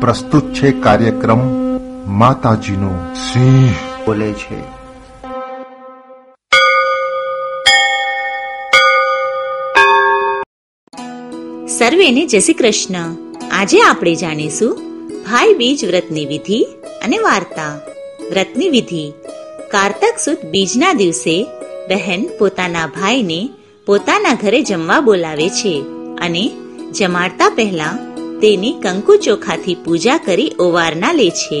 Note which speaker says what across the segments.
Speaker 1: પ્રસ્તુત છે કાર્યક્રમ માતાજીનો સિંહ બોલે છે.
Speaker 2: સર્વેને જય શ્રી કૃષ્ણ. આજે આપણે જાણીશું ભાઈ બીજ વ્રતની વિધિ અને વાર્તા. વ્રતની વિધિ. કારતક સુદ બીજના દિવસે બહેન પોતાના ભાઈને પોતાના ઘરે જમવા બોલાવે છે અને જમાડતા પહેલા તેની કંકુ ચોખાથી પૂજા કરી ઓવારના લે છે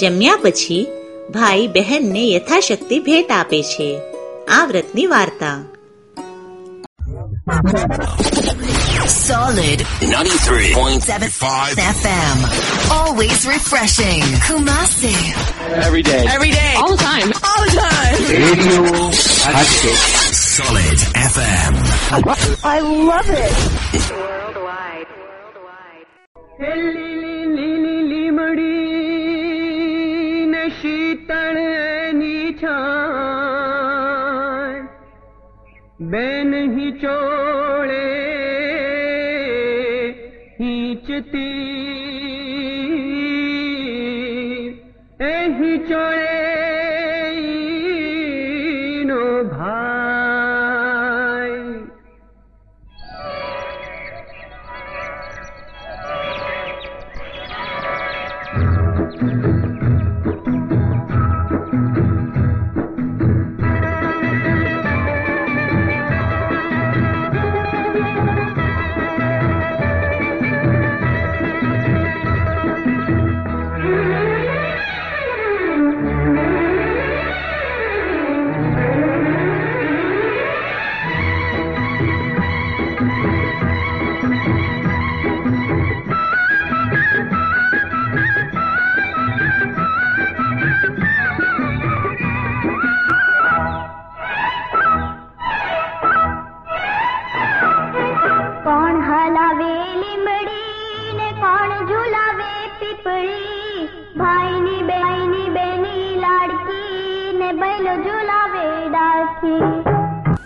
Speaker 2: જમ્યા પછી ભાઈ બહેનને યથાશક્તિ ભેટ આપે છે આ વ્રતની વાર્તા
Speaker 3: Solid 93.75 FM. Always refreshing. Kumasi.
Speaker 4: Every day.
Speaker 5: Every day. All the time. All the time.
Speaker 1: Radio
Speaker 3: Solid FM.
Speaker 5: I love it.
Speaker 6: લીલી લીલી લીમડી ને શીતળની છાય બેન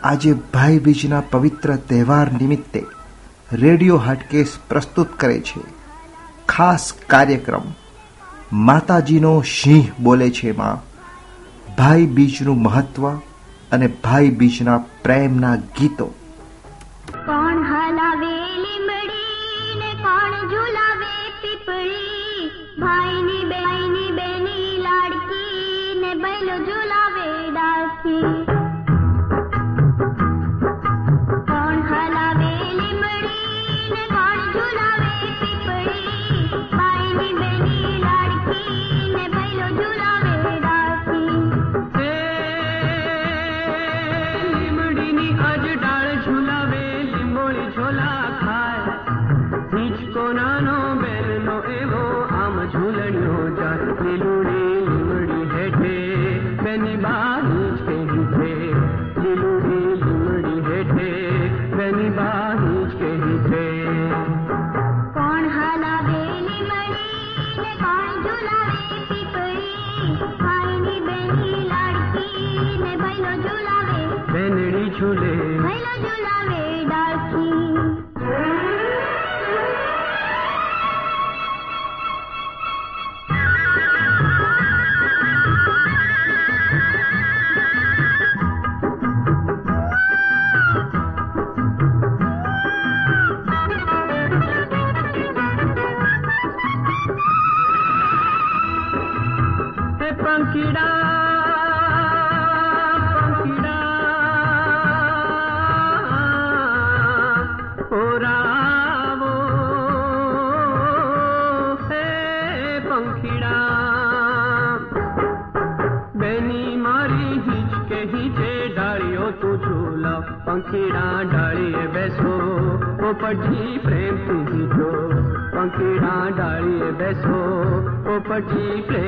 Speaker 1: આજે ભાઈ બીજના પવિત્ર તહેવાર નિમિત્તે રેડિયો હાટકેસ પ્રસ્તુત કરે છે. ખાસ કાર્યક્રમ માતાજીનો સિંહ બોલે છે માં. ભાઈ બીજનું મહત્વ અને ભાઈ બીજના પ્રેમના ગીતો.
Speaker 6: झूले પોપટી પ્રેમથી હીચો પંખીડા ડાળીએ બેસો પોપટી પ્રેમથી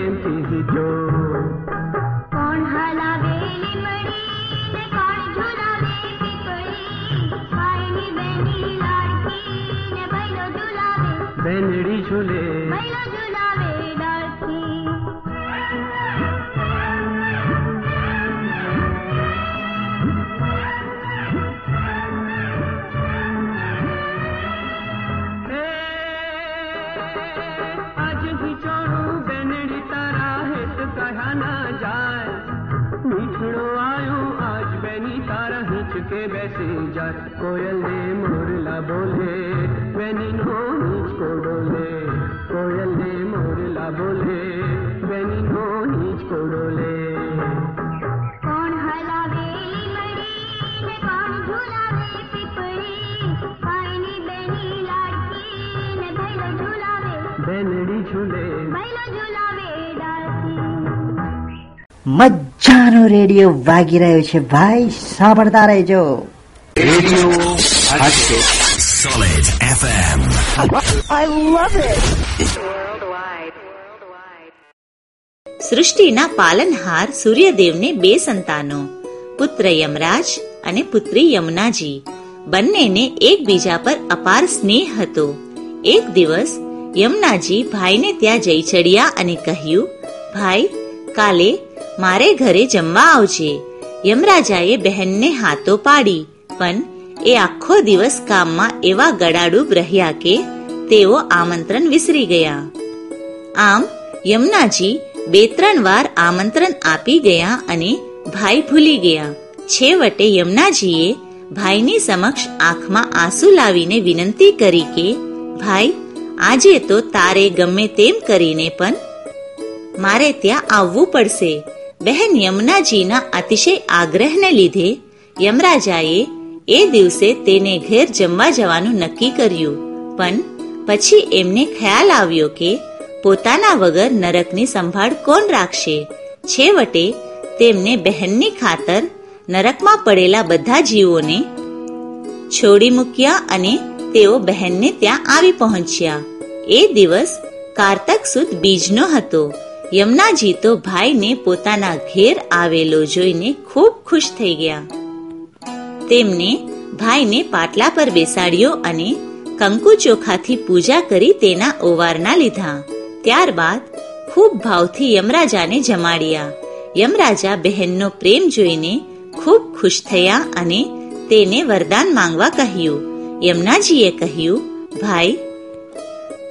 Speaker 4: મજાનો રેડિયો વાગી રહ્યો છે. ભાઈ સાંભળતા રહેજો.
Speaker 1: Radio
Speaker 3: solid FM
Speaker 5: I love
Speaker 2: સૃષ્ટિના પાલનહાર સૂર્યદેવને બે સંતાનો પુત્ર યમરાજ અને પુત્રી યમુનાજી. બંનેને એકબીજા પર અપાર સ્નેહ હતો. એક દિવસ યમુનાજી ભાઈને ત્યાં જઈ ચડ્યા અને કહ્યું ભાઈ કાલે મારે ઘરે જમવા આવજે. યમરાજાએ બહેનને હાથો પાડી. પણ એ આખો દિવસ કામમાં એવા ગડાડૂબ રહ્યા કે તેઓ આમંત્રણ વિસરી ગયા. આમ યમુનાજી બે ત્રણ વાર આમંત્રણ આપી ગયા અને ભાઈ ભૂલી ગયા. છેવટે યમુનાજીએ ભાઈની સમક્ષ આંખમાં આંસુ લાવીને વિનંતી કરી કે, ભાઈ, આજે તો તારે ગમે તેમ કરીને પણ મારે ત્યાં આવવું પડશે. બહેન યમુનાજીના અતિશય આગ્રહને લીધે યમરાજાએ એ દિવસે તેને ઘેર જમવા જવાનું નક્કી કર્યું. પણ પછી એમને ખ્યાલ આવ્યો કે પોતાના વગર નરકની સંભાળ કોણ રાખશે? છેવટે તેમને બહેનની ખાતર નરકમાં પડેલા બધા જીવોને છોડી મૂક્યા અને તેઓ બહેનને ત્યાં આવી પહોંચ્યા. એ દિવસ કારતક સુદ બીજનો હતો. યમુનાજી તો ભાઈને પોતાના ઘેર આવેલો જોઈને ખૂબ ખુશ થઈ ગયા. તેમને ભાઈને પાટલા પર બેસાડ્યો અને કંકુ ચોખાથી પૂજા કરી તેના ઓવારના લીધા. ત્યારબાદ ખૂબ ભાવથી યમરાજાને જમાડ્યા. યમરાજા બહેનનો પ્રેમ જોઈને ખૂબ ખુશ થયા અને તેને વરદાન માંગવા કહ્યું. યમનાજીએ કહ્યું, ભાઈ,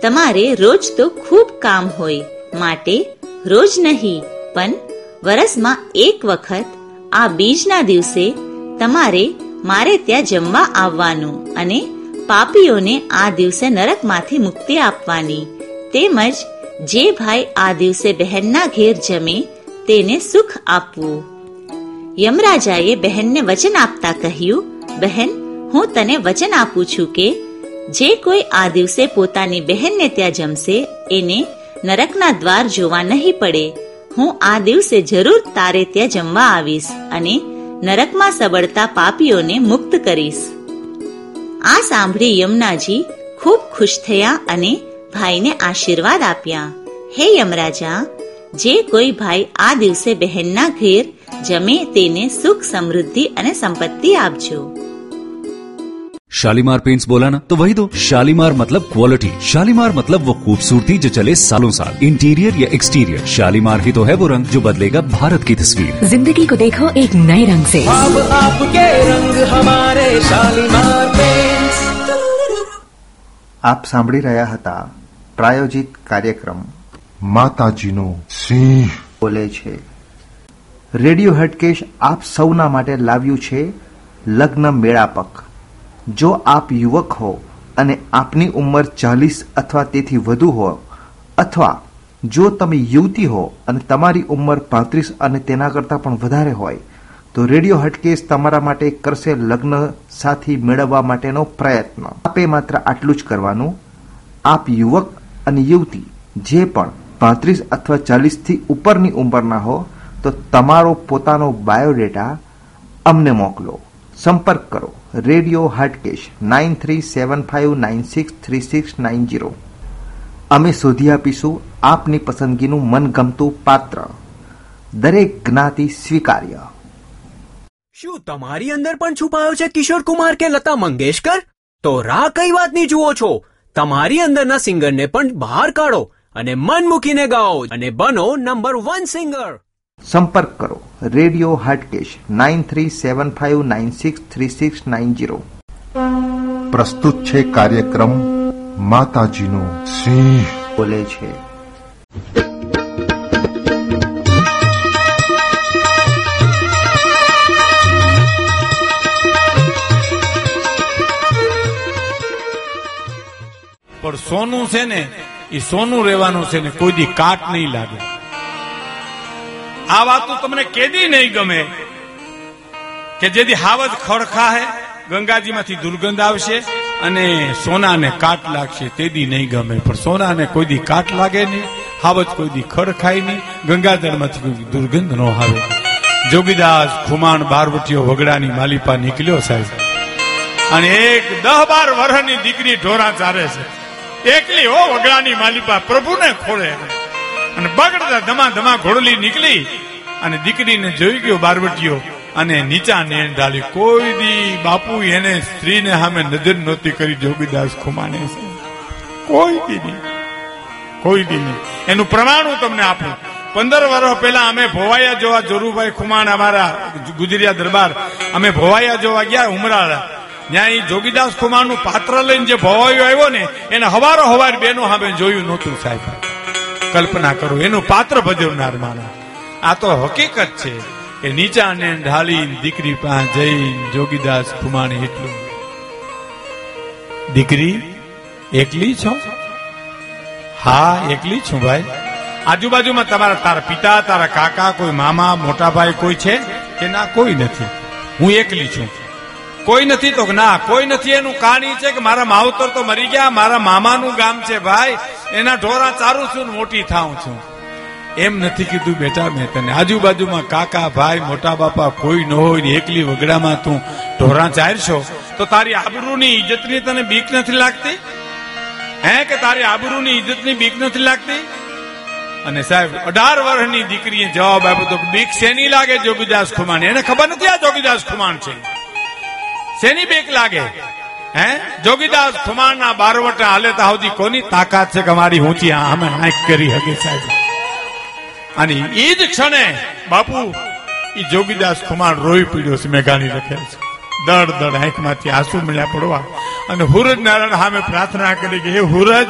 Speaker 2: તમારે રોજ તો ખૂબ કામ હોય, માટે રોજ નહીં, પણ વરસમાં એક વખત આ બીજના દિવસે તમારે મારે ત્યાં જમવા આવવાનું અને પાપીઓને આ દિવસે નરકમાંથી મુક્તિ આપવાની. તેમજ જે ભાઈ આ દિવસે બહેનના ઘેર જમે તેને સુખ આપવું. યમરાજાએ બહેનને વચન આપતા કહ્યું, બહેન, હું તને વચન આપું છું કે જે કોઈ આ દિવસે પોતાની બહેનને ત્યાં જમશે, એને નરકના દ્વાર જોવા નહીં પડે. હું આ દિવસે જરૂર તારે ત્યાં જમવા આવીશ અને નરકમાં સબળતા પાપીઓને મુક્ત કરીશ. આ સાંભળી યમુનાજી ખૂબ ખુશ થયા અને ભાઈને આશીર્વાદ આપ્યા. હે યમરાજા, જે કોઈ ભાઈ આ દિવસે બહેનના ઘેર જમે તેને સુખ સમૃદ્ધિ અને સંપત્તિ આપજો.
Speaker 7: शालीमार पेंट्स बोला ना तो वही दो शालीमार मतलब क्वालिटी शालीमार मतलब वो खूबसूरती जो चले सालों साल इंटीरियर या एक्सटीरियर शालीमार ही तो है वो रंग जो बदलेगा भारत की तस्वीर
Speaker 8: जिंदगी को देखो एक नए रंग से
Speaker 6: अब आपके रंग हमारे शालीमार पेंट्स
Speaker 1: આપ સાંભળી રહ્યા હતા પ્રાયોજિત કાર્યક્રમ
Speaker 9: માતાજીનો સિંહ
Speaker 1: બોલે છે રેડિયો હટકેશ આપ સૌના માટે લાવ્યું છે લગ્ન મેળાપક જો આપ યુવક હો અને આપની ઉંમર ચાલીસ અથવા તેથી વધુ હો, અથવા જો તમે યુવતી હો અને તમારી ઉંમર પાંત્રીસ અને તેના કરતાં પણ વધારે હોય, તો રેડિયો હટકેસ તમારા માટે કરશે લગ્ન સાથી મેળવવા માટેનો પ્રયત્ન. આપે માત્ર આટલું જ કરવાનું. આપ યુવક અને યુવતી જે પણ પાંત્રીસ અથવા ચાલીસથી ઉપરની ઉંમરના હો, તો તમારો પોતાનો બાયોડેટા અમને મોકલો. સંપર્ક કરો. Radio Hatkesh nine three seven five nine six three six nine zero. અમે શોધી આપીશું આપની પસંદગીનું મનગમતું પાત્ર. દરેક જ્ઞાતિ સ્વીકાર્ય.
Speaker 10: શું તમારી અંદર પણ છુપાયો છે કિશોર કુમાર કે લતા મંગેશકર? તો રાહ કઈ વાતની જુઓ છો? તમારી અંદરના સિંગરને પણ બહાર કાઢો અને મન મૂકીને ગાઓ અને બનો નંબર વન સિંગર.
Speaker 1: સંપર્ક કરો. Radio Hatkesh nine three seven five nine six three six nine zero
Speaker 9: પ્રસ્તુત છે કાર્યક્રમ માતાજીનો સિંહ.
Speaker 1: બોલે છે.
Speaker 11: પણ સોનું છે ને એ સોનું રહેવાનું છે ને કોઈ દી કાટ નહીં લાગે. આ વાતો તમને કેદી નહીં ગમે. કે જેથી હાવજ ખડખા હે ગંગાજીમાંથી દુર્ગંધ આવશે અને સોનાને કાટ લાગશે તેદી નહીં ગમે. પણ સોનાને કોઈ દી કાટ લાગે નહીં, હાવજ કોઈ દી ખડખાય નહીં, ગંગાજળમાંથી કોઈ દુર્ગંધ ન આવે. જોગીદાસ ખુમાણ બારવટીઓ વગડાની માલિપા નીકળ્યો સાહેબ. અને એક દહ બાર વર્ષની દીકરી ઢોરા ચારે છે. એકલી હો વગડાની માલિપા પ્રભુને ખોળે. અને બગડતા ધમા ધમા ઘોડલી નીકળી અને દીકરીને જોઈ ગયો બારવટીઓ અને નીચા નેણ ઢાળી, કોઈ દી બાપુ, એને સ્ત્રીને સામે નજર નહોતી કરી જોગીદાસ ખુમાને કોઈ દી નહીં, કોઈ દી નહીં. એનું પ્રમાણ હું તમને આપું. પંદર વર્ષ પહેલા અમે ભોવાયા જોવા જોરુભાઈ ખુમાણ અમારા ગુજરિયા દરબાર. અમે ભોવાયા જોવા ગયા ઉમરાળા. ત્યાં એ જોગીદાસ ખુમાણનું પાત્ર લઈને જે ભવાયો આવ્યો ને, એને હવારો હવાર બેનો સામે જોયું નહોતું સાહેબ. કલ્પના કરો, એનું પાત્ર ભજવનાર માણસ આ તો હકીકત છે કે નીચા ને ઢાલી દીકરી પાસે જઈ જોગીદાસ ફુમાણી એટલું. દીકરી, એકલી છો? હા, એકલી છું ભાઈ. આજુબાજુમાં તમારા તારા પિતા, તારા કાકા, કોઈ મામા, મોટા ભાઈ કોઈ છે? કે ના, કોઈ નથી. હું એકલી છું. કોઈ નથી તો ના, કોઈ નથી એનું કાણી છે કે મારા માવતર તો મરી ગયા, મારા મામાનું ગામ છે ભાઈ. એના ઢોરા ચારું છું મોટી થાઉં છું. એમ નથી કીધું, બેટા, મેં તને આજુબાજુમાં કાકા, ભાઈ, મોટા બાપા કોઈ ન હોય ને એકલી વગડામાં તું ઢોરા ચારશો, તો તારી આબરૂની ઇજ્જતની તને બીક નથી લાગતી? હે, કે તારી આબરૂની ઇજ્જતની બીક નથી લાગતી? અને સાહેબ, અઢાર વર્ષની દીકરીએ જવાબ આપ્યો તો, બીક શેની લાગે જોગીદાસ ખુમાણ? એને ખબર નથી આ જોગીદાસ ખુમાણ છે. શેની બીક લાગે? હે? જોગીદાસ ખુમાણના બારવટા હાલે તો સુધી કોની તાકાત છે કે અમારી ઊંચી આમે આંખ કરી હકે સાહેબ? અને એ જ ક્ષણે બાપુ એ જોગીદાસ ખુમાણ રોઈ પીડ્યો છે, મેઘાણી લખેલ છે. દડ દડ આંખમાંથી આંસુ મળ્યા પડવા. અને હુરજ નારાયણ સામે પ્રાર્થના કરી કે, હે હુરજ,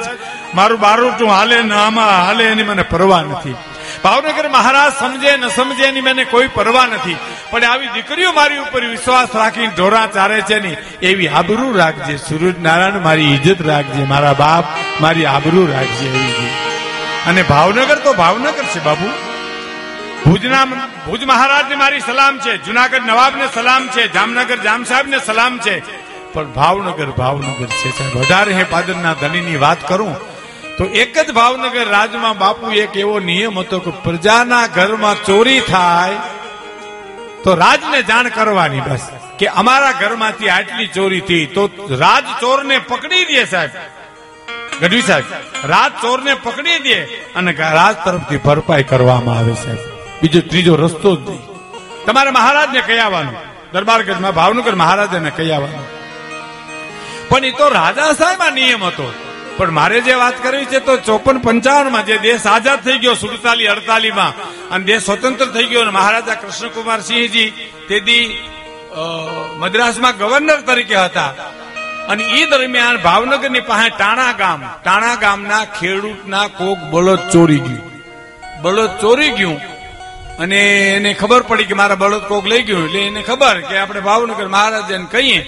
Speaker 11: મારું બારોટું હાલે ન આમાં હાલે એની મને પરવા નથી. ભાવનગર મહારાજ સમજે ન સમજે એની મને કોઈ પરવા નથી. પણ આવી દીકરીઓ મારી ઉપર વિશ્વાસ રાખીને ઢોરા ચારે છે ને, એવી આબરૂ રાખજે સૂર્ય નારાયણ મારી ઇજ્જત રાખજે, મારા બાપ મારી આબરૂ રાખજે એવી અને ભાવનગર તો ભાવનગર છે બાબુ ભુજના ભુજ મહારાજને મારી સલામ છે, જુનાગઢ નવાબને સલામ છે, જામનગર જામ સાહેબને સલામ છે. પણ ભાવનગર ભાવનગર છે સાહેબ. વધારે હે પાદરના ધણીની વાત કરું, તો એક જ ભાવનગર રાજમાં બાપુ એક એવો નિયમ હતો કે પ્રજાના ઘરમાં ચોરી થાય તો રાજને જાણ કરવાની બસ કે અમારા ઘરમાંથી આટલી ચોરી થઈ તો રાજ ચોરને પકડી દે સાહેબ. ગઢવી સાહેબ, રાજ ચોરને પકડી દે અને રાજ તરફથી ભરપાઈ કરવામાં આવે સાહેબ. બીજો ત્રીજો રસ્તો જ નહીં. તમારે મહારાજને કહી આવવાનું દરબારગઢમાં ભાવનગર મહારાજને કહી આવવાનું પણ એ તો રાજા સાહેબ આ નિયમ હતો. પણ મારે જે વાત કરવી છે તો ચોપન પંચાવનમાં જે દેશ આઝાદ થઈ ગયો, સુડતાલી અડતાલી માં અને દેશ સ્વતંત્ર થઈ ગયો, અને મહારાજા કૃષ્ણકુમાર સિંહજી તેથી મદ્રાસમાં ગવર્નર તરીકે હતા. અને એ દરમિયાન ભાવનગરની પાસે ટાણા ગામ, ટાણા ગામના ખેડૂતના કોક બળદ ચોરી ગયું. બળદ ચોરી ગયું. અને એને ખબર પડી કે મારા બળદ કોક લઈ ગયું એટલે એને ખબર કે આપણે ભાવનગર મહારાજાને કહીએ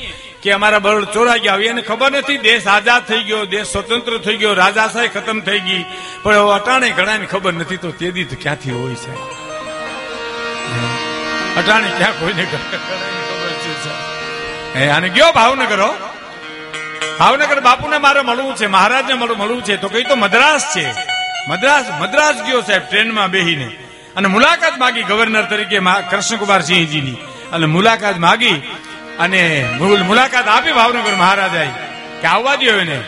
Speaker 11: કે અમારા બળદ ચોરાઈ ગયા. એને ખબર નથી, દેશ આઝાદ થઈ ગયો, દેશ સ્વતંત્ર થઈ ગયો, રાજાશાહી ખતમ થઈ ગઈ. પણ એવો અટાણે ઘણાને ખબર નથી તો તે દી તો ક્યાંથી હોય છે? અટાણે ક્યાં કોઈને ખબર છે આને ગયો ભાવનગર, હો? ભાવનગર બાપુને મારે મળવું છે, મહારાજને મળવું છે. તો કઈ તો મદ્રાસ છે. મદ્રાસ મદ્રાસ ગયો સાહેબ, ટ્રેનમાં બેહીને. અને મુલાકાત માગી ગવર્નર તરીકે કૃષ્ણકુમારસિંહજીની. અને મુલાકાત માગી અને મુલાકાત આપી ભાવનગર મહારાજાએ કે આવવા દો એને.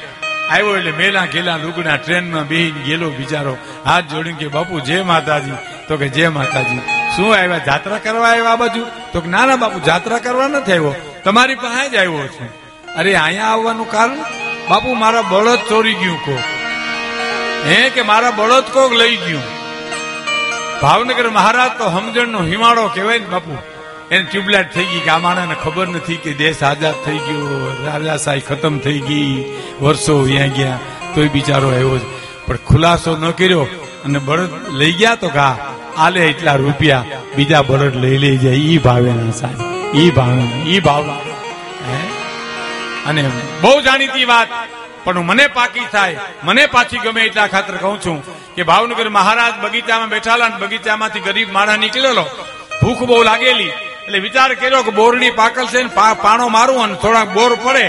Speaker 11: આવ્યો એટલે મેલા ઘેલા લુગડા ટ્રેનમાં બેહીને ગેલો બિચારો. હાથ જોડીને કે, બાપુ, જય માતાજી. તો કે, જય માતાજી. શું આવ્યા? જાત્રા કરવા આવ્યા બાજુ? તો કે, ના ના, બાપુ, જાત્રા કરવા નથી આવ્યો. તમારી પાસે જ આવ્યો છે. અરે, અહીંયા આવવાનું કારણ? બાપુ, મારા બળદ ચોરી ગયું કો હે, કે મારા બળદ કોક લઈ ગયું? ભાવનગર મહારાજ તો સમજણ નો હિમાળો કહેવાય ને બાપુ. એને ટ્યુબલાઇટ થઈ ગઈ કે આ માણસને ખબર નથી કે દેશ આઝાદ થઈ ગયો રાજાશાહી ખતમ થઈ ગઈ, વર્ષો વ્યાં ગયા, તોય બિચારો આવ્યો છે પણ ખુલાસો ન કર્યો અને બળદ લઈ ગયા તો કા આલે એટલા રૂપિયા, બીજા બળદ લઈ લઈ જાય. ઈ ભાવે સાહેબ, ઈ ભાવે ઈ ભાવ હે? અને બહુ જાણીતી વાત પણ મને પાકી થાય. મને પાછી ગમે એટલા ખાતર કહું છું કે ભાવનગર મહારાજ બગીચામાં બેઠાલા બગીચામાંથી ગરીબ માણસ નીકળેલો. ભૂખ બહુ લાગેલી. એટલે વિચાર કર્યો કે બોરડી પાકલ છે પાણો મારું અને થોડાક બોર પડે.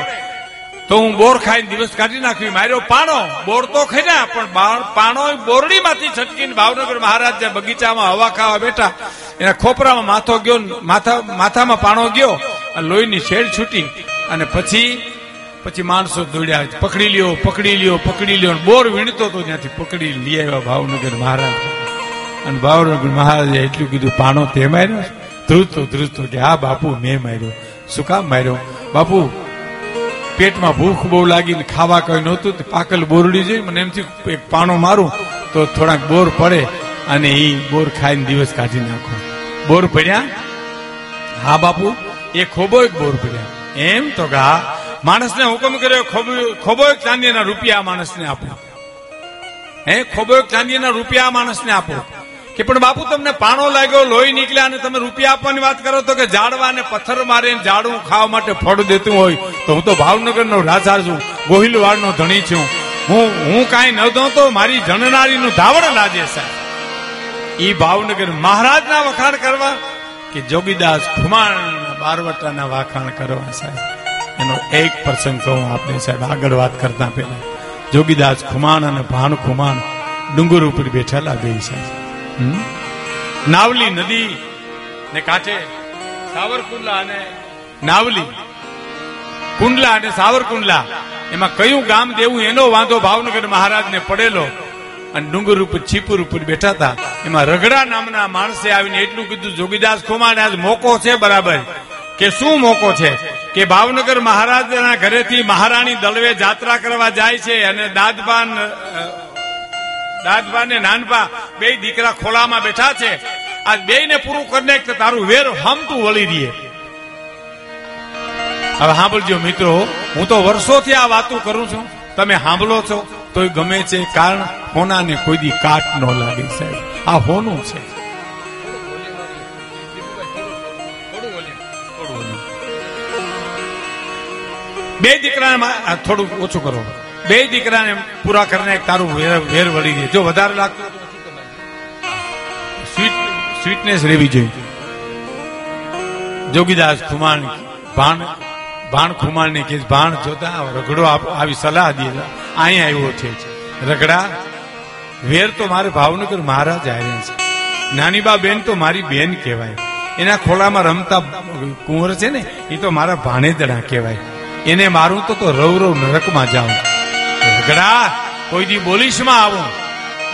Speaker 11: તો હું બોર ખાઈને દિવસ કાઢી નાખવી. માર્યો પાણો. બોર તો ખાઈ પણ પાણો બોરડીમાંથી છટકીને ભાવનગર મહારાજ જ્યાં બગીચામાં હવા ખાવા બેઠા, એના ખોપરામાં માથો ગયો માથા, માથામાં પાણો ગયો લોહીની શેડ છૂટી. અને પછી પછી માણસો દોડ્યા. પકડી લ્યો પકડી લ્યો પકડી લ્યો. બોર વીણતો તો ત્યાંથી પકડી લઈ આવ્યા ભાવનગર મહારાજ. અને ભાવનગર મહારાજે એટલું કીધું, પાણો તે માર્યો ધ્રુજતો ધ્રુજતો કે, હા, બાપુ, મેં માર્યો. શું કામ માર્યો? બાપુ, પેટમાં ભૂખ બહુ લાગી ને ખાવા કઈ નહોતું પાકલ બોરડી જોઈ, મને એમથી એક પાણો મારું, તો થોડાક બોર પડે અને એ બોર ખાઈને દિવસ કાઢી નાખો. બોર પડ્યા? હા, બાપુ, એ ખોબો એક બોર પડ્યા. એમ? તો કે, હા. માણસને હુકમ કર્યો ખોબો- ચાંદીના રૂપિયા માણસને આપો. હે ખોબો ચાંદીના રૂપિયા માણસને આપો. કે પણ બાપુ, તમને પાણો લાગ્યો, લોહી નીકળ્યા અને તમે રૂપિયા આપવાની વાત કરો તો કે ઝાડવા ને પથ્થર મારીને ઝાડવું ખાવા માટે ફળ દેતું હોય, તો હું તો ભાવનગર નો રાજા છું ગોહિલવાડ નો ધણી છું. હું હું કાંઈ ન દઉં તો મારી જણનારીનું ધાવણ લાજે સાહેબ ઈ ભાવનગર મહારાજના વખાણ કરવા કે જોગીદાસ ખુમાણ બારવટાના વખાણ કરવા, સાહેબ. એનો એક પ્રસંગ કહું, આપને સાહેબ, આગળ વાત કરતા પહેલા. જોગીદાસ ખુમાણ અને ભાન ખુમાણ ડુંગર ઉપર બેઠેલા બે સાહેબ. નાવલી નદી ને કાંઠે સાવરકુંડલા અને નાવલી. કુંડલા અને સાવરકુંડલા. એમાં કયું ગામ દેવું એનો વાંધો ભાવનગર મહારાજને પડેલો. અને ડુંગર ઉપર, છીપુર ઉપર બેઠા હતા. એમાં રગડા નામના માણસે આવીને એટલું કીધું, જોગીદાસ ખુમાને આજ મોકો છે બરાબર. કે શું મોકો છે? કે ભાવનગર મહારાજના ઘરેથી મહારાણી દળવે જાત્રા કરવા જાય છે અને દાદબાન દાદબા ને નાનબા બે દીકરા ખોલામાં બેઠા છે. આ બે ને પૂરું કરીને તારું વેર હમતું વળી દે. હવે સાંભળજો મિત્રો, હું તો વર્ષોથી આ વાતો કરું છું. તમે સાંભળો છો, તોય ગમે છે, કારણ હોનાને કોઈ દી કાટ ન લાગે સાહેબ. આ હોનું છે. બે દીકરાને થોડું ઓછું કરો. બે દીકરાને પૂરા કરીને તારું વેર વળી જાય. જો વધારે લાગતું. સ્વીટ સ્વીટનેસ રહેવી જોઈએ. જોગીદાસ ખુમાણ ભાણ ભાણ ખુમાણની કે ભાણ જોતા રગડો આવી સલાહ દે. અહીંયા આવ્યો છે. રગડા, વેર તો મારે ભાવનગર મહારાજ આવ્યા છે. નાની બા બેન તો મારી બેન કહેવાય. એના ખોળામાં રમતા કુંવર છે ને, એ તો મારા ભાણેદડા કહેવાય. એને મારું તો તો રવ રવ નરકમાં જાઉં. રગડા કોઈ દી બોલીશમાં આવું?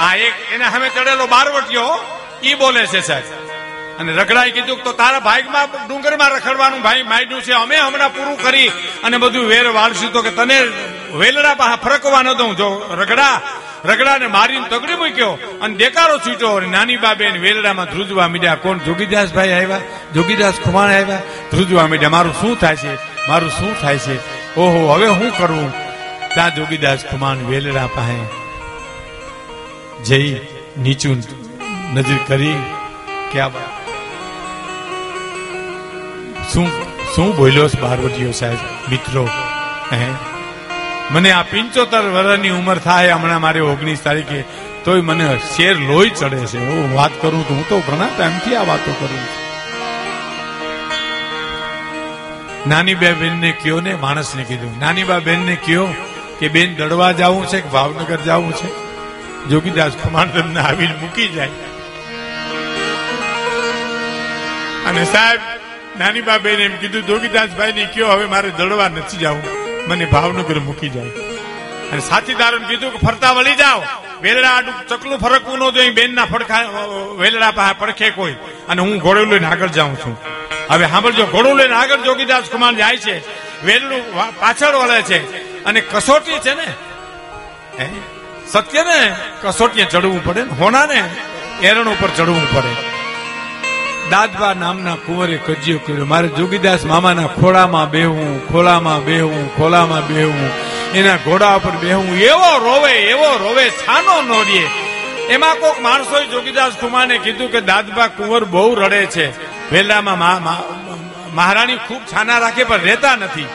Speaker 11: આ એક એને હવે ચડેલો બારવટીયો, ઈ બોલે છે સાહેબ. અને રગડાએ કીધું તો તારા ભાઈમાં ડુંગરમાં રખડવાનું ભાઈ માંડ્યું છે, અમે હમણાં પૂરું કરી અને બધું વેર વાળશું તો કે તને વેલડા પાસે ફરકવા ન દઉં. જો રગડા રગડાને મારીને તગડી મૂક્યો અને દેકારો છૂટ્યો અને નાની બાબે વેલડામાં ધ્રુજવા મીડ્યા. કોણ? જોગીદાસભાઈ આવ્યા? જોગીદાસ ખુમાણ આવ્યા? ધ્રુજવા મીડ્યા. મારું શું થાય છે? મારું શું થાય છે? ઓહો, હવે હું કરવું ત્યાં જોગીદાસ કુમાન વેલરા પાસે જઈ નીચું નજર કરી કે આ શું શું બોલ્યો છે સાહેબ, મિત્રો? હે? મને આ પિંચોતેર વર્ષની ઉંમર થાય, હમણાં મારે ઓગણીસ તારીખે. તોય મને શેર લોહી ચડે છે. હું વાત કરું તો હું તો ઘણા ટાઈમથી આ વાતો કરું છું. નાની બે બેનને કયો ને માણસને કીધું. નાની બા બેનને કયો કે બેન દડવા જવું છે કે ભાવનગર જવું છે? જોગીદાસ કમાન તમને આવીને મૂકી જાય. અને સાહેબ નાની બા બેન એમ કીધું જોગીદાસભાઈ ને કયો, હવે મારે દડવા નથી જવું. મને ભાવનગર મૂકી જાય. અને સાથીદારો કીધું કે, ફરતા વળી જાઓ. વેલડા આડું ચકલું ફરકવું ન જોઈએ બેન ના ફડખા વેલડા પાસે પડખે કોઈ. અને હું ઘોડો લઈને આગળ જાઉં છું. હવે સાંભળજો, ઘોડું લઈને આગળ જોગીદાસ કુમાર જાય છે. વેલડું પાછળ વળે છે. અને કસોટી છે ને? સત્ય ને? કસોટીએ ચડવું પડે ને? હોના ને? એરણ ઉપર ચડવું પડે. દાદબા નામના કુંવરે કજિયો કર્યો. મારે જોગીદાસ મામાના ખોળામાં બેહવું ખોળામાં બેહવું ખોળામાં બેહવું. એના ઘોડા ઉપર બેહવું એવો રોવે એવો રોવે, છાનો નો એમાં કોક માણસોએ જોગીદાસ કુમારને કીધું કે દાદબા કુંવર બહુ રડે છે. વેલામાં મહારાણી ખૂબ છાના રાખે, પણ રહેતા નથી.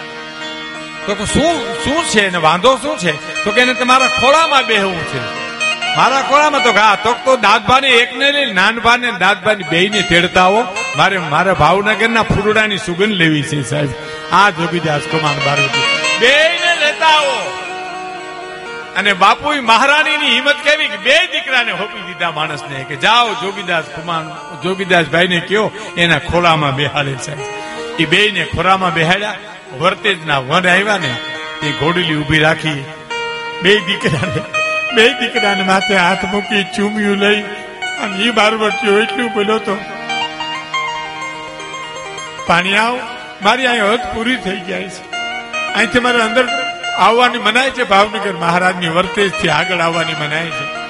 Speaker 11: તો શું શું છે ને વાંધો શું છે? તો કે, એને તમારા ખોળામાં બેહવું છે. મારા ખોળામાં? તો હા, તો તો દાદભાને એકને લઈ નાનભાને દાદભાની બેયને તેડતા હો. મારે, મારા ભાવનગરના ફૂરડાની સુગંધ લેવી છે સાહેબ. આ જોગીદાસ કુમાર બારોટી બેયને લેતા આવો. અને બાપુ મહારાણીની હિંમત કેવી કે બે દીકરાને હોપી દીધા માણસને કે જાઓ જોગીદાસ કુમાર જોગીદાસ ભાઈને કયો એના ખોળામાં બેહાડે છે. એ બેયને ખોરામાં બેહાડ્યા વર્તેજના વન આવ્યા ને, એ ઘોડલી ઊભી રાખી, બે દીકરાને બે દીકરાને માથે હાથ મૂકી ચૂમ્યું લઈ, અને એ બારવટીઓ એટલું બોલ્યો તો, પાણી આવ, મારી અહીં હદ પૂરી થઈ જાય છે. અહીંથી મારે અંદર આવવાની મનાય છે, ભાવનગર મહારાજની વર્તેજથી આગળ આવવાની મનાય છે.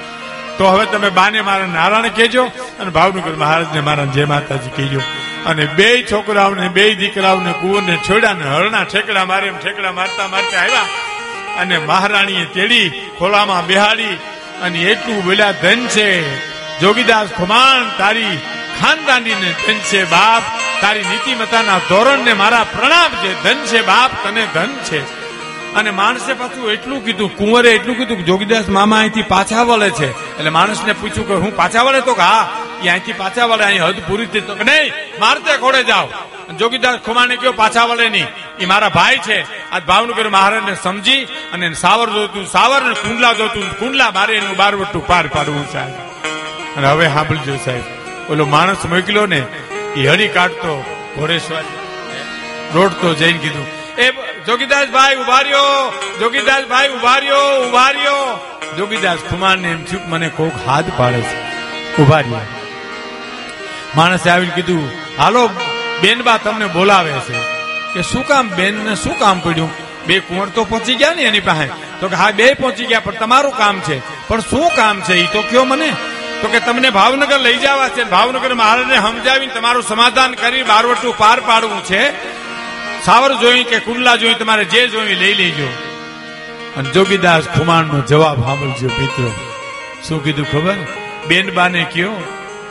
Speaker 11: તો હવે તમે બાને મારા નારાયણ કહેજો અને ભાવનગર મહારાજને મારા જય માતાજી કહેજો. અને બે છોકરાઓને, બે દીકરાઓને, કુંવરને છોડ્યા ને હરણા, ઠેકડા મારે એમ ઠેકડા મારતા મારતા આવ્યા. અને મહારાણીએ તેડી ખોળામાં બેહાડી અને એટલું બોલ્યા, ધન છે, જોગીદાસ ખુમાન તારી ખાનદાનીને ધન છે, બાપ તારી નીતિમતાના ધોરણને મારા પ્રણામ છે. ધન છે બાપ, તને ધન છે. અને માણસે પાછું એટલું કીધું, કુંવરે એટલું કીધું કે જોગીદાસ મામા અહીંથી પાછા વળે છે. એટલે માણસને પૂછ્યું કે હું પાછા વળે? તો કે હા, એ અહીંથી પાછા વળે, અહીં હદ પૂરી થઈ. તો નહીં મારતે ખોડે જાઓ. જોગીદાસ ખુમાને કયો, પાછા વળે નહીં. એ મારા ભાઈ છે. આજ ભાવનગર મહારાજને સમજી અને સાવર જોતું, સાવર ને કુંડલા જોતું, કુંડલા મારે એનું બારવટું પાર પાડવું સાહેબ અને હવે સાંભળજો સાહેબ, ઓલો માણસ મોકલ્યો ને એ હળી કાઢતો ઘોડેશ્વર. રોડતો જઈને કીધું, એ જોગીદાસ ભાઈ ઊભા રહ્યો જોગીદાસ ભાઈ ઊભા રહ્યો ઊભા રહ્યો જોગીદાસ કુમાર ને એમ થયું મને કોક હાથ પાડે છે. ઊભા રહ્યા માણસે આવીને કીધું, હાલો, બેનબા તમને બોલાવે છે. કે શું કામ બેન ને શું કામ પડ્યું? બે કુંવર તો પહોંચી ગયા ને એની પાસે. તો કે હા, બે પહોંચી ગયા, પણ તમારું કામ છે. પણ શું કામ છે? એ તો કયો મને. તો કે તમને ભાવનગર લઈ જવા છે. ભાવનગર મહારાજને સમજાવીને તમારું સમાધાન કરી બારવટું પાર પાડવું છે. સાવર જોઈ કે કુંડલા જોઈ તમારે જે જોઈ લઈ લેજો. અને જોગીદાસ ખુમાણનો જવાબ સાંભળજો, મિત્રો. શું કીધું ખબર? બેનબાને કયો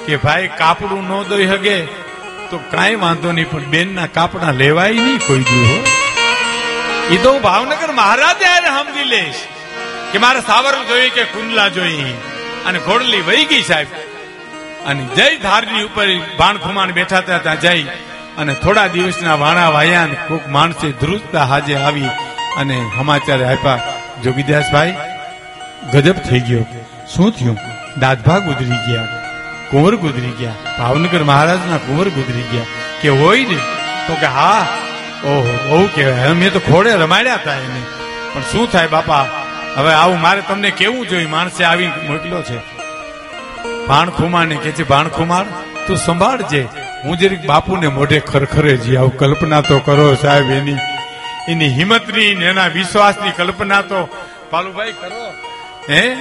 Speaker 11: કે ભાઈ, કાપડું ન દઈ હગે તો કાંઈ વાંધો નહીં, પણ બેનના કાપડા લેવાય નહીં કોઈ દી એ તો હું ભાવનગર મહારાજે હારે સમજી લઈશ કે મારે સાવર જોઈ કે કુંડલા જોઈ. અને ઘોડલી વહી ગઈ સાહેબ. અને જય ધારની ઉપર ભાણ ખુમાણ બેઠા હતા ત્યાં જઈ અને થોડા દિવસના વાણા વાયા ને કોક માણસે ધ્રુજતા હાજે આવી અને સમાચાર આપ્યા, જોગીદાસભાઈ, ગજબ થઈ ગયો. શું થયું? દાદભા ગુજરી ગયા, કુંવર ગુજરી ગયા, ભાવનગર મહારાજના કુંવર ગુજરી ગયા. કે હોય ને, તો કે હા, ઓહો, બહુ કહેવાય. મેં તો ખોડે રમાડ્યા હતા એને. પણ શું થાય બાપા? હવે આવું મારે તમને કેવું જોઈએ માણસે આવી મોકલ્યો છે. ભાણખુમાર ને કે છે, ભાણખુમાર, તું સંભાળજે. હું જરીક બાપુને મોઢે ખરખરે જી આવું કલ્પના તો કરો સાહેબ એની. એની હિંમતની એના વિશ્વાસની કલ્પના તો પાલુભાઈ કરો. હે?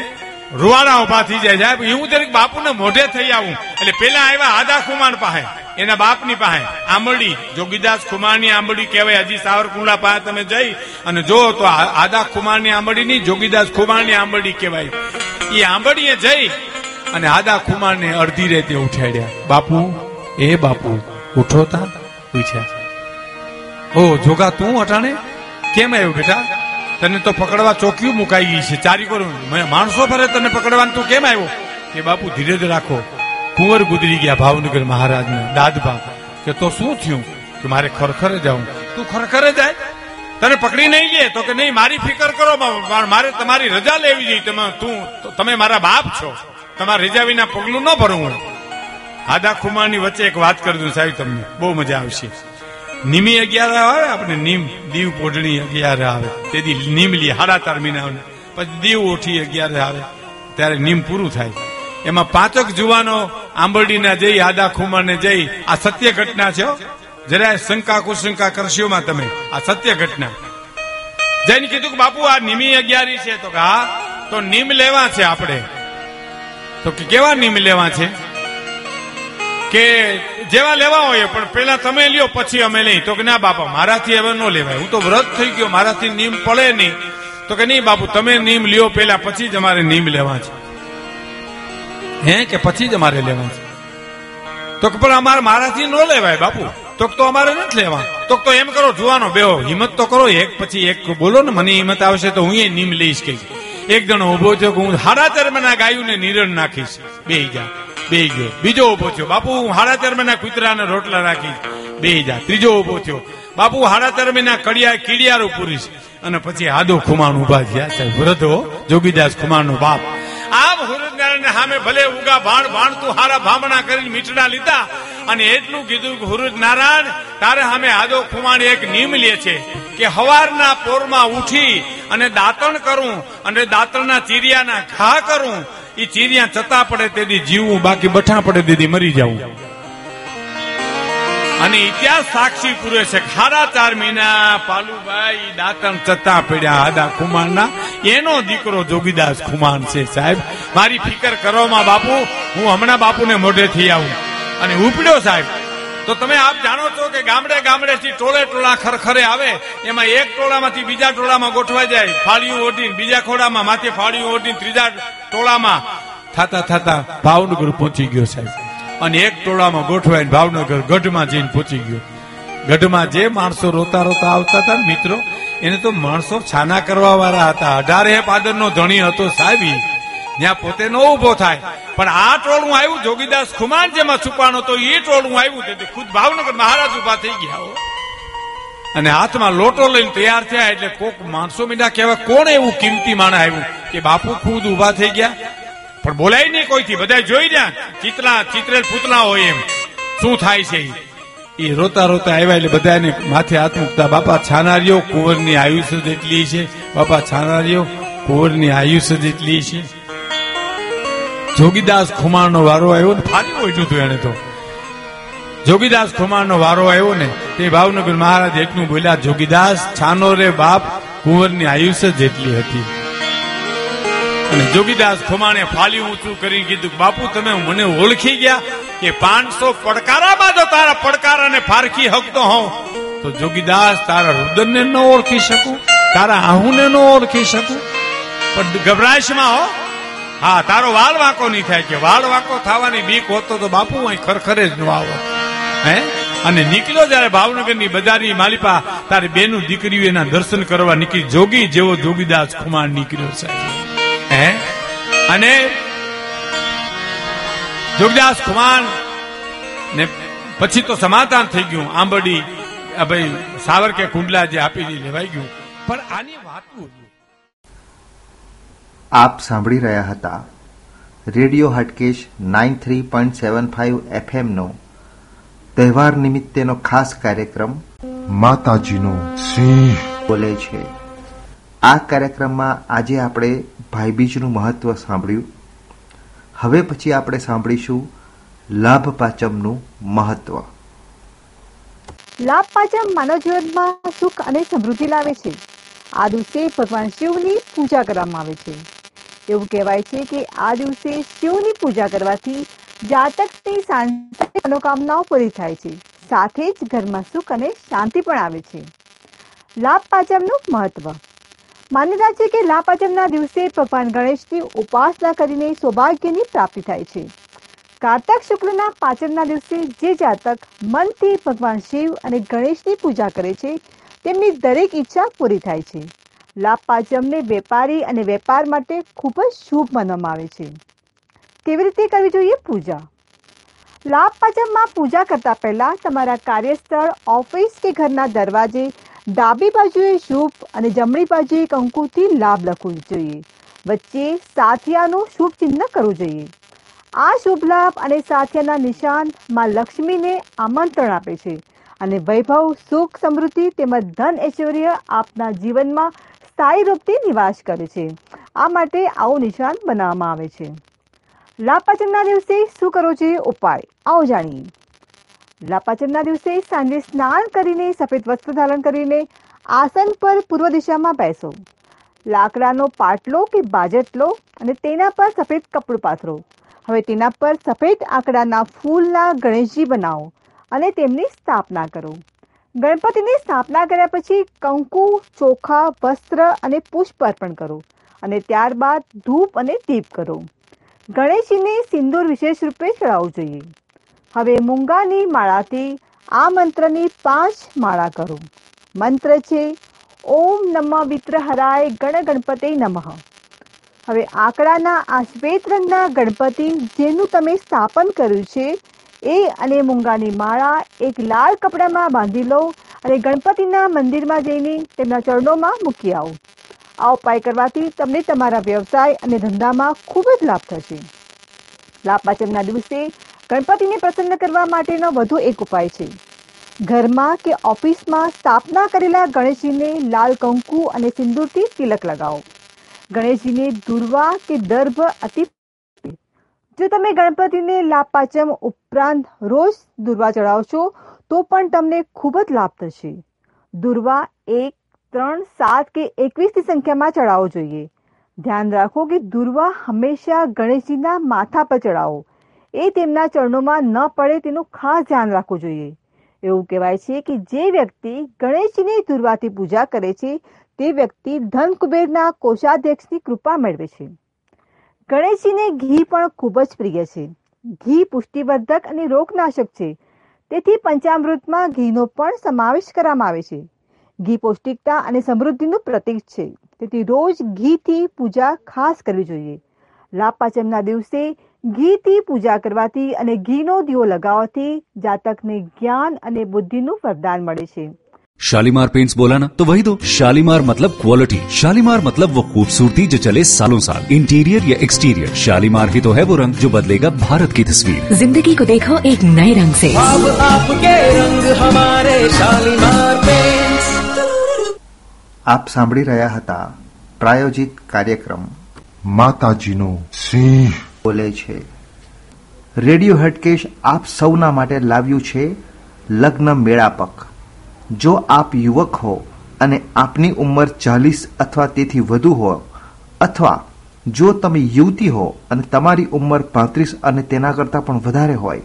Speaker 11: રૂવાડા ઊભા થઈ જાય સાહેબ. હું જરીક બાપુને મોઢે થઈ આવું. એટલે પેલા આવ્યા આદા ખુમાર પાસે. એના બાપની પાસે આંબળી જોગીદાસ ખુમારની આંબળી કહેવાય, હજી સાવરકુંડલા પાસે તમે જઈ અને જો તો આદા ખુમારની આંબળી નહીં, જોગીદાસ ખુમારની આંબળી કહેવાય. એ આંબળીએ જઈ અને આદા ખુમારને અડધી રેતે ઉઠાડ્યા. બાપુ, એ બાપુ, ઉઠો તા પૂછ્યા ઓ, જોગા, તું અટાણે? કેમ આવ્યો બેટા? તને તો પકડવા ચોકીયું મુકાઈ ગઈ છે. ચારી કરું માણસો ફરે તને પકડવાનું. તું કેમ આવ્યો? કે બાપુ, ધીરજ રાખો. કુંવર ગુજરી ગયા ભાવનગર મહારાજને દાદભા કે તો શું થયું કે મારે ખરખરે જાઉં તું ખરખરે જાય તને પકડી નહીં ગયે તો કે નહીં, મારી ફિકર કરો મારે તમારી રજા લેવી જોઈએ તમે તું તમે મારા બાપ છો. તમારા રજા વિના પગલું ન ભરવું આદા ખુમારની વચ્ચે એક વાત કરી દઉં, સાહેબ, તમને. બહુ મજા આવશે. નિમી અગિયાર આવે આપણે, નીમ, દીવ પોઢણી અગિયાર આવે. તેથી નીમલી હાડા તાર મહિના આવે. પછી દીવ ઓઠી અગિયાર આવે. ત્યારે નીમ પૂરું થાય. એમાં પાંચક જુવાનો આંબરડીના જઈ આદા ખુમાને જઈ આ સત્ય ઘટના છે જરાય શંકા કુશંકા કરશોમાં તમે. આ સત્ય ઘટના. જઈને કીધું કે બાપુ, આ નિમી અગિયારી છે. તો હા, તો નીમ લેવા છે આપણે. તો કે, કેવા નીમ લેવા છે? કે જેવા લેવા હોય, પણ પેલા તમે લ્યો, પછી અમે લઈ. તો કે, ના બાપા, મારાથી હવે ન લેવાય. હું તો વ્રત થઈ ગયો, મારાથી નીમ પડે નહીં. તો કે, નહીં બાપુ, તમે નીમ લ્યો પેલા પછી જ અમારે નીમ લેવા છે. હે, કે પછી જ અમારે લેવા છે? તો પણ અમારે મારાથી ન લેવાય બાપુ. તો તો અમારે નથી લેવા તો તો એમ કરો, જોવાનો બેહો, હિંમત તો કરો, એક પછી એક બોલો ને, મને હિંમત આવશે તો હું એ નીમ લઈશ કે એક જણો ઊભો થયો હું હાડા ચરમના ગાયું ને નિરણ નાખીશ. બે જા બે ગયો. બીજો ઊભો થયો, બાપુ, હું હાડા ચરમના કૂતરાને રોટલા રાખીશ. બે જા. ત્રીજો ઊભો થયો, બાપુ હાડા ચરમીના કડિયા, કીડિયારો પૂરીશ. અને પછી આદો ખુમાણ ઊભા થયા સાહેબ વૃદ્ધો, જોગીદાસ ખુમાણ નો બાપ. આમ હુરજનારાયણ સામે ભલે ઉગા ભાણ ભાણ તું હારા ભામણા કરીને મીઠડા લીધા, અને એટલું કીધું કે હુરજ નારાયણ તારે સામે આદો ખુમાણ એક નિયમ લે છે કે હવારના પોરમાં ઉઠી અને દાંતણ કરું અને દાંતણના ચીરિયાના ઘા કરું. એ ચીરિયા ચતા પડે તેથી જીવવું, બાકી બઠા પડે તેથી મરી જવું. અને ઇતિહાસ સાક્ષી પૂરે છે. ખારા ચાર મહિના પાલુભાઈ, દાંતણ ચત્તા પડ્યા આદા ખુમાણના. એનો દીકરો જોગીદાસ ખુમાણ છે સાહેબ. મારી ફિકર કરવામાં બાપુ, હું હમણાં બાપુને મોઢેથી આવું. અને ઉપડ્યો સાહેબ. તો તમે આપ જાણો છો કે ગામડે ગામડે થી ટોળે ટોળા ખરખરે આવે, એમાં એક ટોળામાંથી બીજા ટોળામાં ગોઠવાઈ જાય. ફાળીઓ ઓઢીને બીજા ખોડામાં માથે ફાળીઓ ઓઢીને ત્રીજા ટોળામાં. થતા થતા ભાવનગર પહોંચી ગયો સાહેબ. અને એક ટોળામાં ગોઠવાઈને ભાવનગર ગઢમાં જઈને પહોંચી ગયો. ગઢમાં જે માણસો રોતા રોતા આવતા હતા ને મિત્રો, એને તો માણસો છાના કરવા વાળા હતા. અઢારે પાદર નો ધણી હતો સાહેબી. ત્યાં પોતે નો ઊભો થાય. પણ આ ટોળું આવ્યું જોગીદાસ ખુમાન જેમાં છુપાનો તો એ ટોળું આવ્યું તેથી ખુદ ભાવનગર મહારાજ ઊભા થઈ ગયા. અને હાથમાં લોટો લઈને તૈયાર થયા એટલે કોક માણસો મીડા કહેવાય કોણ એવું કિંમતી માણસ આવ્યું? કે બાપુ ખુદ ઊભા થઈ ગયા. પણ બોલાય નહીં કોઈથી. બધા જોઈ રહ્યા. ચિતલા, ચિત્રેલ પૂતલા હોય એમ. શું થાય છે એ રોતા રોતા આવ્યા એટલે બધાને માથે હાથ મૂકતા, બાપા, છાનારીઓ કુંવરની આયુષ્ય જેટલી છે. બાપા, છાનારીઓ કુંવરની આયુષ્ય જેટલી છે. જોગીદાસ ખુમારનો વારો આવ્યો ને, ફાટી ઓઢ્યું હતું એને તો. જોગીદાસ ખુમારનો વારો આવ્યો ને, તે ભાવનગર મહારાજ એટલું બોલ્યા, જોગીદાસ, છાનો રે બાપ કુંવરની આયુષ્ય જેટલી હતી. અને જોગીદાસ ખુમાણે ફાલી ઊંચું કરી કીધું બાપુ, તમે મને ઓળખી ગયા કે પાંચસો પડકારામાં જો તારા પડકારાને ફારખી હકતો હોઉં. તો જોગીદાસ તારા રુદનને ન ઓળખી શકું, તારા આહુને ન ઓળખી શકું. પણ ગભરાશમાં હો. હા, તારો વાળ વાંકો નહીં થાય કે વાળ વાંકો થવાની બીક હોતો તો બાપુ અહીં ખરખરે જ ન આવો. હે? અને નીકળ્યો જયારે ભાવનગરની બજારી માલિપા, તારી બેનું દીકરીઓ એના દર્શન કરવા નીકળી. જોગી જેવો જોગીદાસ કુમાર નીકળ્યો સાહેબ. હે? અને જોગદાસ કુમાર ને પછી તો સમાધાન થઈ ગયું. આંબડી ભાઈ સાવર કે કુંડલા જે આપી દી લેવાઈ ગયું. પણ આની વાત
Speaker 1: આપ સાંભળી રહ્યા હતા radio Hatkesh nine three point seven five એફએમનો તહેવાર નિમિત્તેનો ખાસ કાર્યક્રમ
Speaker 9: માતાજીનો સિંહ.
Speaker 1: બોલે છે. આ કાર્યક્રમમાં આજે આપણે ભાઈબીજનું મહત્વ સાંભળ્યું. હવે પછી આપણે સાંભળીશું લાભ પાચમનું મહત્વ.
Speaker 12: લાભ પાચમ માનવ જીવનમાં સુખ અને સમૃદ્ધિ લાવે છે. આ દિવસે ભગવાન શિવની પૂજા કરવામાં આવે છે. એવું કહેવાય છે કે આ દિવસે શિવની પૂજા કરવાથી જાતકની શાંતિ મનોકામનાઓ પૂરી થાય છે. સાથે જ ઘરમાં સુખ અને શાંતિ પણ આવે છે. લાભ પાચમનું મહત્વ. માન્યતા છે કે લાપાચમના દિવસે ભગવાન ગણેશની ઉપાસના કરીને સૌભાગ્યની પ્રાપ્તિ થાય છે. કારતક શુક્લના પાચમના દિવસે જે જાતક મનથી ભગવાન શિવ અને ગણેશની પૂજા કરે છે, તેમની દરેક ઈચ્છા પૂરી થાય છે. લાભ પાચમને વેપારી અને વેપાર માટે ખૂબ જ શુભ માનવામાં આવે છે. કેવી રીતે કરવી જોઈએ પૂજા? લાભ પાચમમાં પૂજા કરતા પહેલા તમારા કાર્યસ્થળ, ઓફિસ કે ઘરના દરવાજે ડાબી બાજુએ શુભ અને જમણી બાજુએ કંકુથી લાભ લખવું જોઈએ. વચ્ચે સાથિયાનું શુભ ચિહ્ન કરવું જોઈએ. આ શુભ લાભ અને સાથિયાના નિશાનમાં લક્ષ્મીને આમંત્રણ આપે છે અને વૈભવ, સુખ, સમૃદ્ધિ તેમજ ધન ઐશ્વર્ય આપના જીવનમાં સ્થાયી રૂપથી નિવાસ કરે છે. આ માટે આવું નિશાન બનાવવામાં આવે છે. લાપાચમના દિવસે શું કરવો જોઈએ ઉપાય. આવો જાણીએ. લાપાચમના દિવસે સાંજે સ્નાન કરીને, સફેદ વસ્ત્ર ધારણ કરીને આસન પર પૂર્વ દિશામાં બેસો. લાકડાનો પાટલો કે બાજટ લો અને તેના પર સફેદ કપડું પાથરો. હવે તેના પર સફેદ આંકડાના ફૂલના ગણેશજી બનાવો અને તેમની સ્થાપના કરો. ગણપતિની સ્થાપના કર્યા પછી કંકુ, ચોખા, વસ્ત્ર અને પુષ્પ અર્પણ કરો અને ત્યારબાદ ધૂપ અને દીપ કરો. ગણેશજીને સિંદૂર વિશેષ રૂપે ચડાવવું જોઈએ. હવે મૂંગાની માળાથી આ મંત્રની પાંચ માળા કરો. મંત્ર છે, ઓમ નમઃ વિત્રહરાય ગણ ગણપતે નમઃ. હવે આંકડાના આ શ્વેત રંગના ગણપતિ જેનું તમે સ્થાપન કર્યું છે, એ અને મૂંગાની માળા એક લાલ કપડામાં બાંધી લો અને ગણપતિના મંદિરમાં જઈને તેમના ચરણોમાં મૂકી આવો. આ ઉપાય કરવાથી તમને તમારા વ્યવસાય અને ધંધામાં ખૂબ જ લાભ થશે. લાભ પાચમના દિવસે ગણપતિને પ્રસન્ન કરવા માટેનો વધુ એક ઉપાય છે. ઘરમાં કે ઓફિસમાં સ્થાપના કરેલા ગણેશજીને લાલ કંકુ અને સિંદૂરથી તિલક લગાવો. ગણેશજીને દુર્વા કે દર્ભ અતિ જો તમે ગણપતિને લાભ ઉપરાંત રોજ દુર્વા ચડાવશો તો પણ તમને ખૂબ જ લાભ થશે. દુર્વા એક, ત્રણ, સાત કે એકવીસની સંખ્યામાં ચડાવવો જોઈએ. ધ્યાન રાખો કે દુર્વા હંમેશા ગણેશજીના માથા પર ચડાવો. એ તેમના ચરણોમાં ન પડે તેનું ખાસ ધ્યાન રાખવું જોઈએ. એવું કહેવાય છે કે જે વ્યક્તિ ગણેશજીની દુર્વાથી પૂજા કરે છે, તે વ્યક્તિ ધન કુબેરના કોષાધ્યક્ષની કૃપા મેળવે છે. ગણેશજીને ઘી પણ ખૂબ જ પ્રિય છે. ઘી પુષ્ટિવર્ધક અને રોગનાશક છે. તેથી પંચામૃતમાં ઘીનો પણ સમાવેશ કરવામાં આવે છે. ઘી પૌષ્ટિકતા અને સમૃદ્ધિનું પ્રતીક છે. તેથી રોજ ઘીથી પૂજા ખાસ કરવી જોઈએ. લાભ પાંચમના દિવસે ઘીથી પૂજા કરવાથી અને ઘીનો દીવો લગાવવાથી જાતકને જ્ઞાન અને બુદ્ધિનું વરદાન મળે છે
Speaker 7: शालीमार पेंट्स बोला ना तो वही दो शालीमार मतलब क्वालिटी शालीमार मतलब वो खूबसूरती जो चले सालों साल इंटीरियर या एक्सटीरियर शालीमार ही तो है वो रंग जो बदलेगा भारत की तस्वीर
Speaker 8: जिंदगी को देखो एक नए रंग से
Speaker 6: अब आपके रंग हमारे शालीमार पेंट्स
Speaker 1: આપ સાંભળી રહ્યા હતા પ્રાયોજિત કાર્યક્રમ
Speaker 9: માતાજીનો સિંહ
Speaker 1: બોલે છે, રેડિયો હેડકેશ આપ સૌના માટે લાવ્યું છે લગ્ન મેળાપક. જો આપ યુવક હો અને આપની ઉંમર ચાલીસ અથવા તેથી વધુ હો, અથવા જો તમે યુવતી હો અને તમારી ઉંમર પાંત્રીસ અને તેના કરતાં પણ વધારે હોય,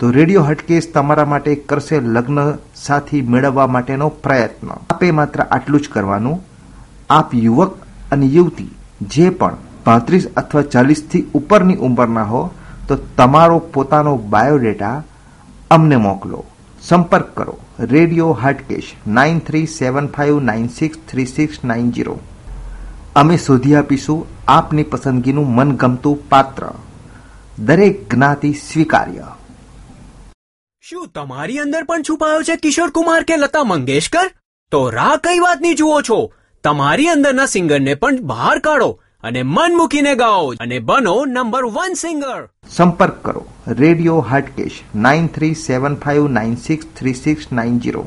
Speaker 1: તો રેડિયો હટકેસ તમારા માટે કરશે લગ્ન સાથી મેળવવા માટેનો પ્રયત્ન. આપે માત્ર આટલું જ કરવાનું. આપ યુવક અને યુવતી, જે પણ પાંત્રીસ અથવા ચાલીસથી ઉપરની ઉંમરના હો, તો તમારો પોતાનો બાયોડેટા અમને મોકલો. સંપર્ક કરો. Radio Hatkesh nine three seven five nine six three six nine zero અમે શોધી આપીશું આપની પસંદગીનું મનગમતું પાત્ર. દરેક જ્ઞાતિ સ્વીકાર્ય.
Speaker 10: શું તમારી અંદર પણ છુપાયો છે કિશોર કુમાર કે લતા મંગેશકર? તો રાહ કઈ વાતની જુઓ છો? તમારી અંદરના સિંગરને પણ બહાર કાઢો. અને મન મૂકીને ગાઓ. અને બનો નંબર વન સિંગર.
Speaker 1: સંપર્ક કરો. Radio Hatkesh nine three seven five nine six three six nine zero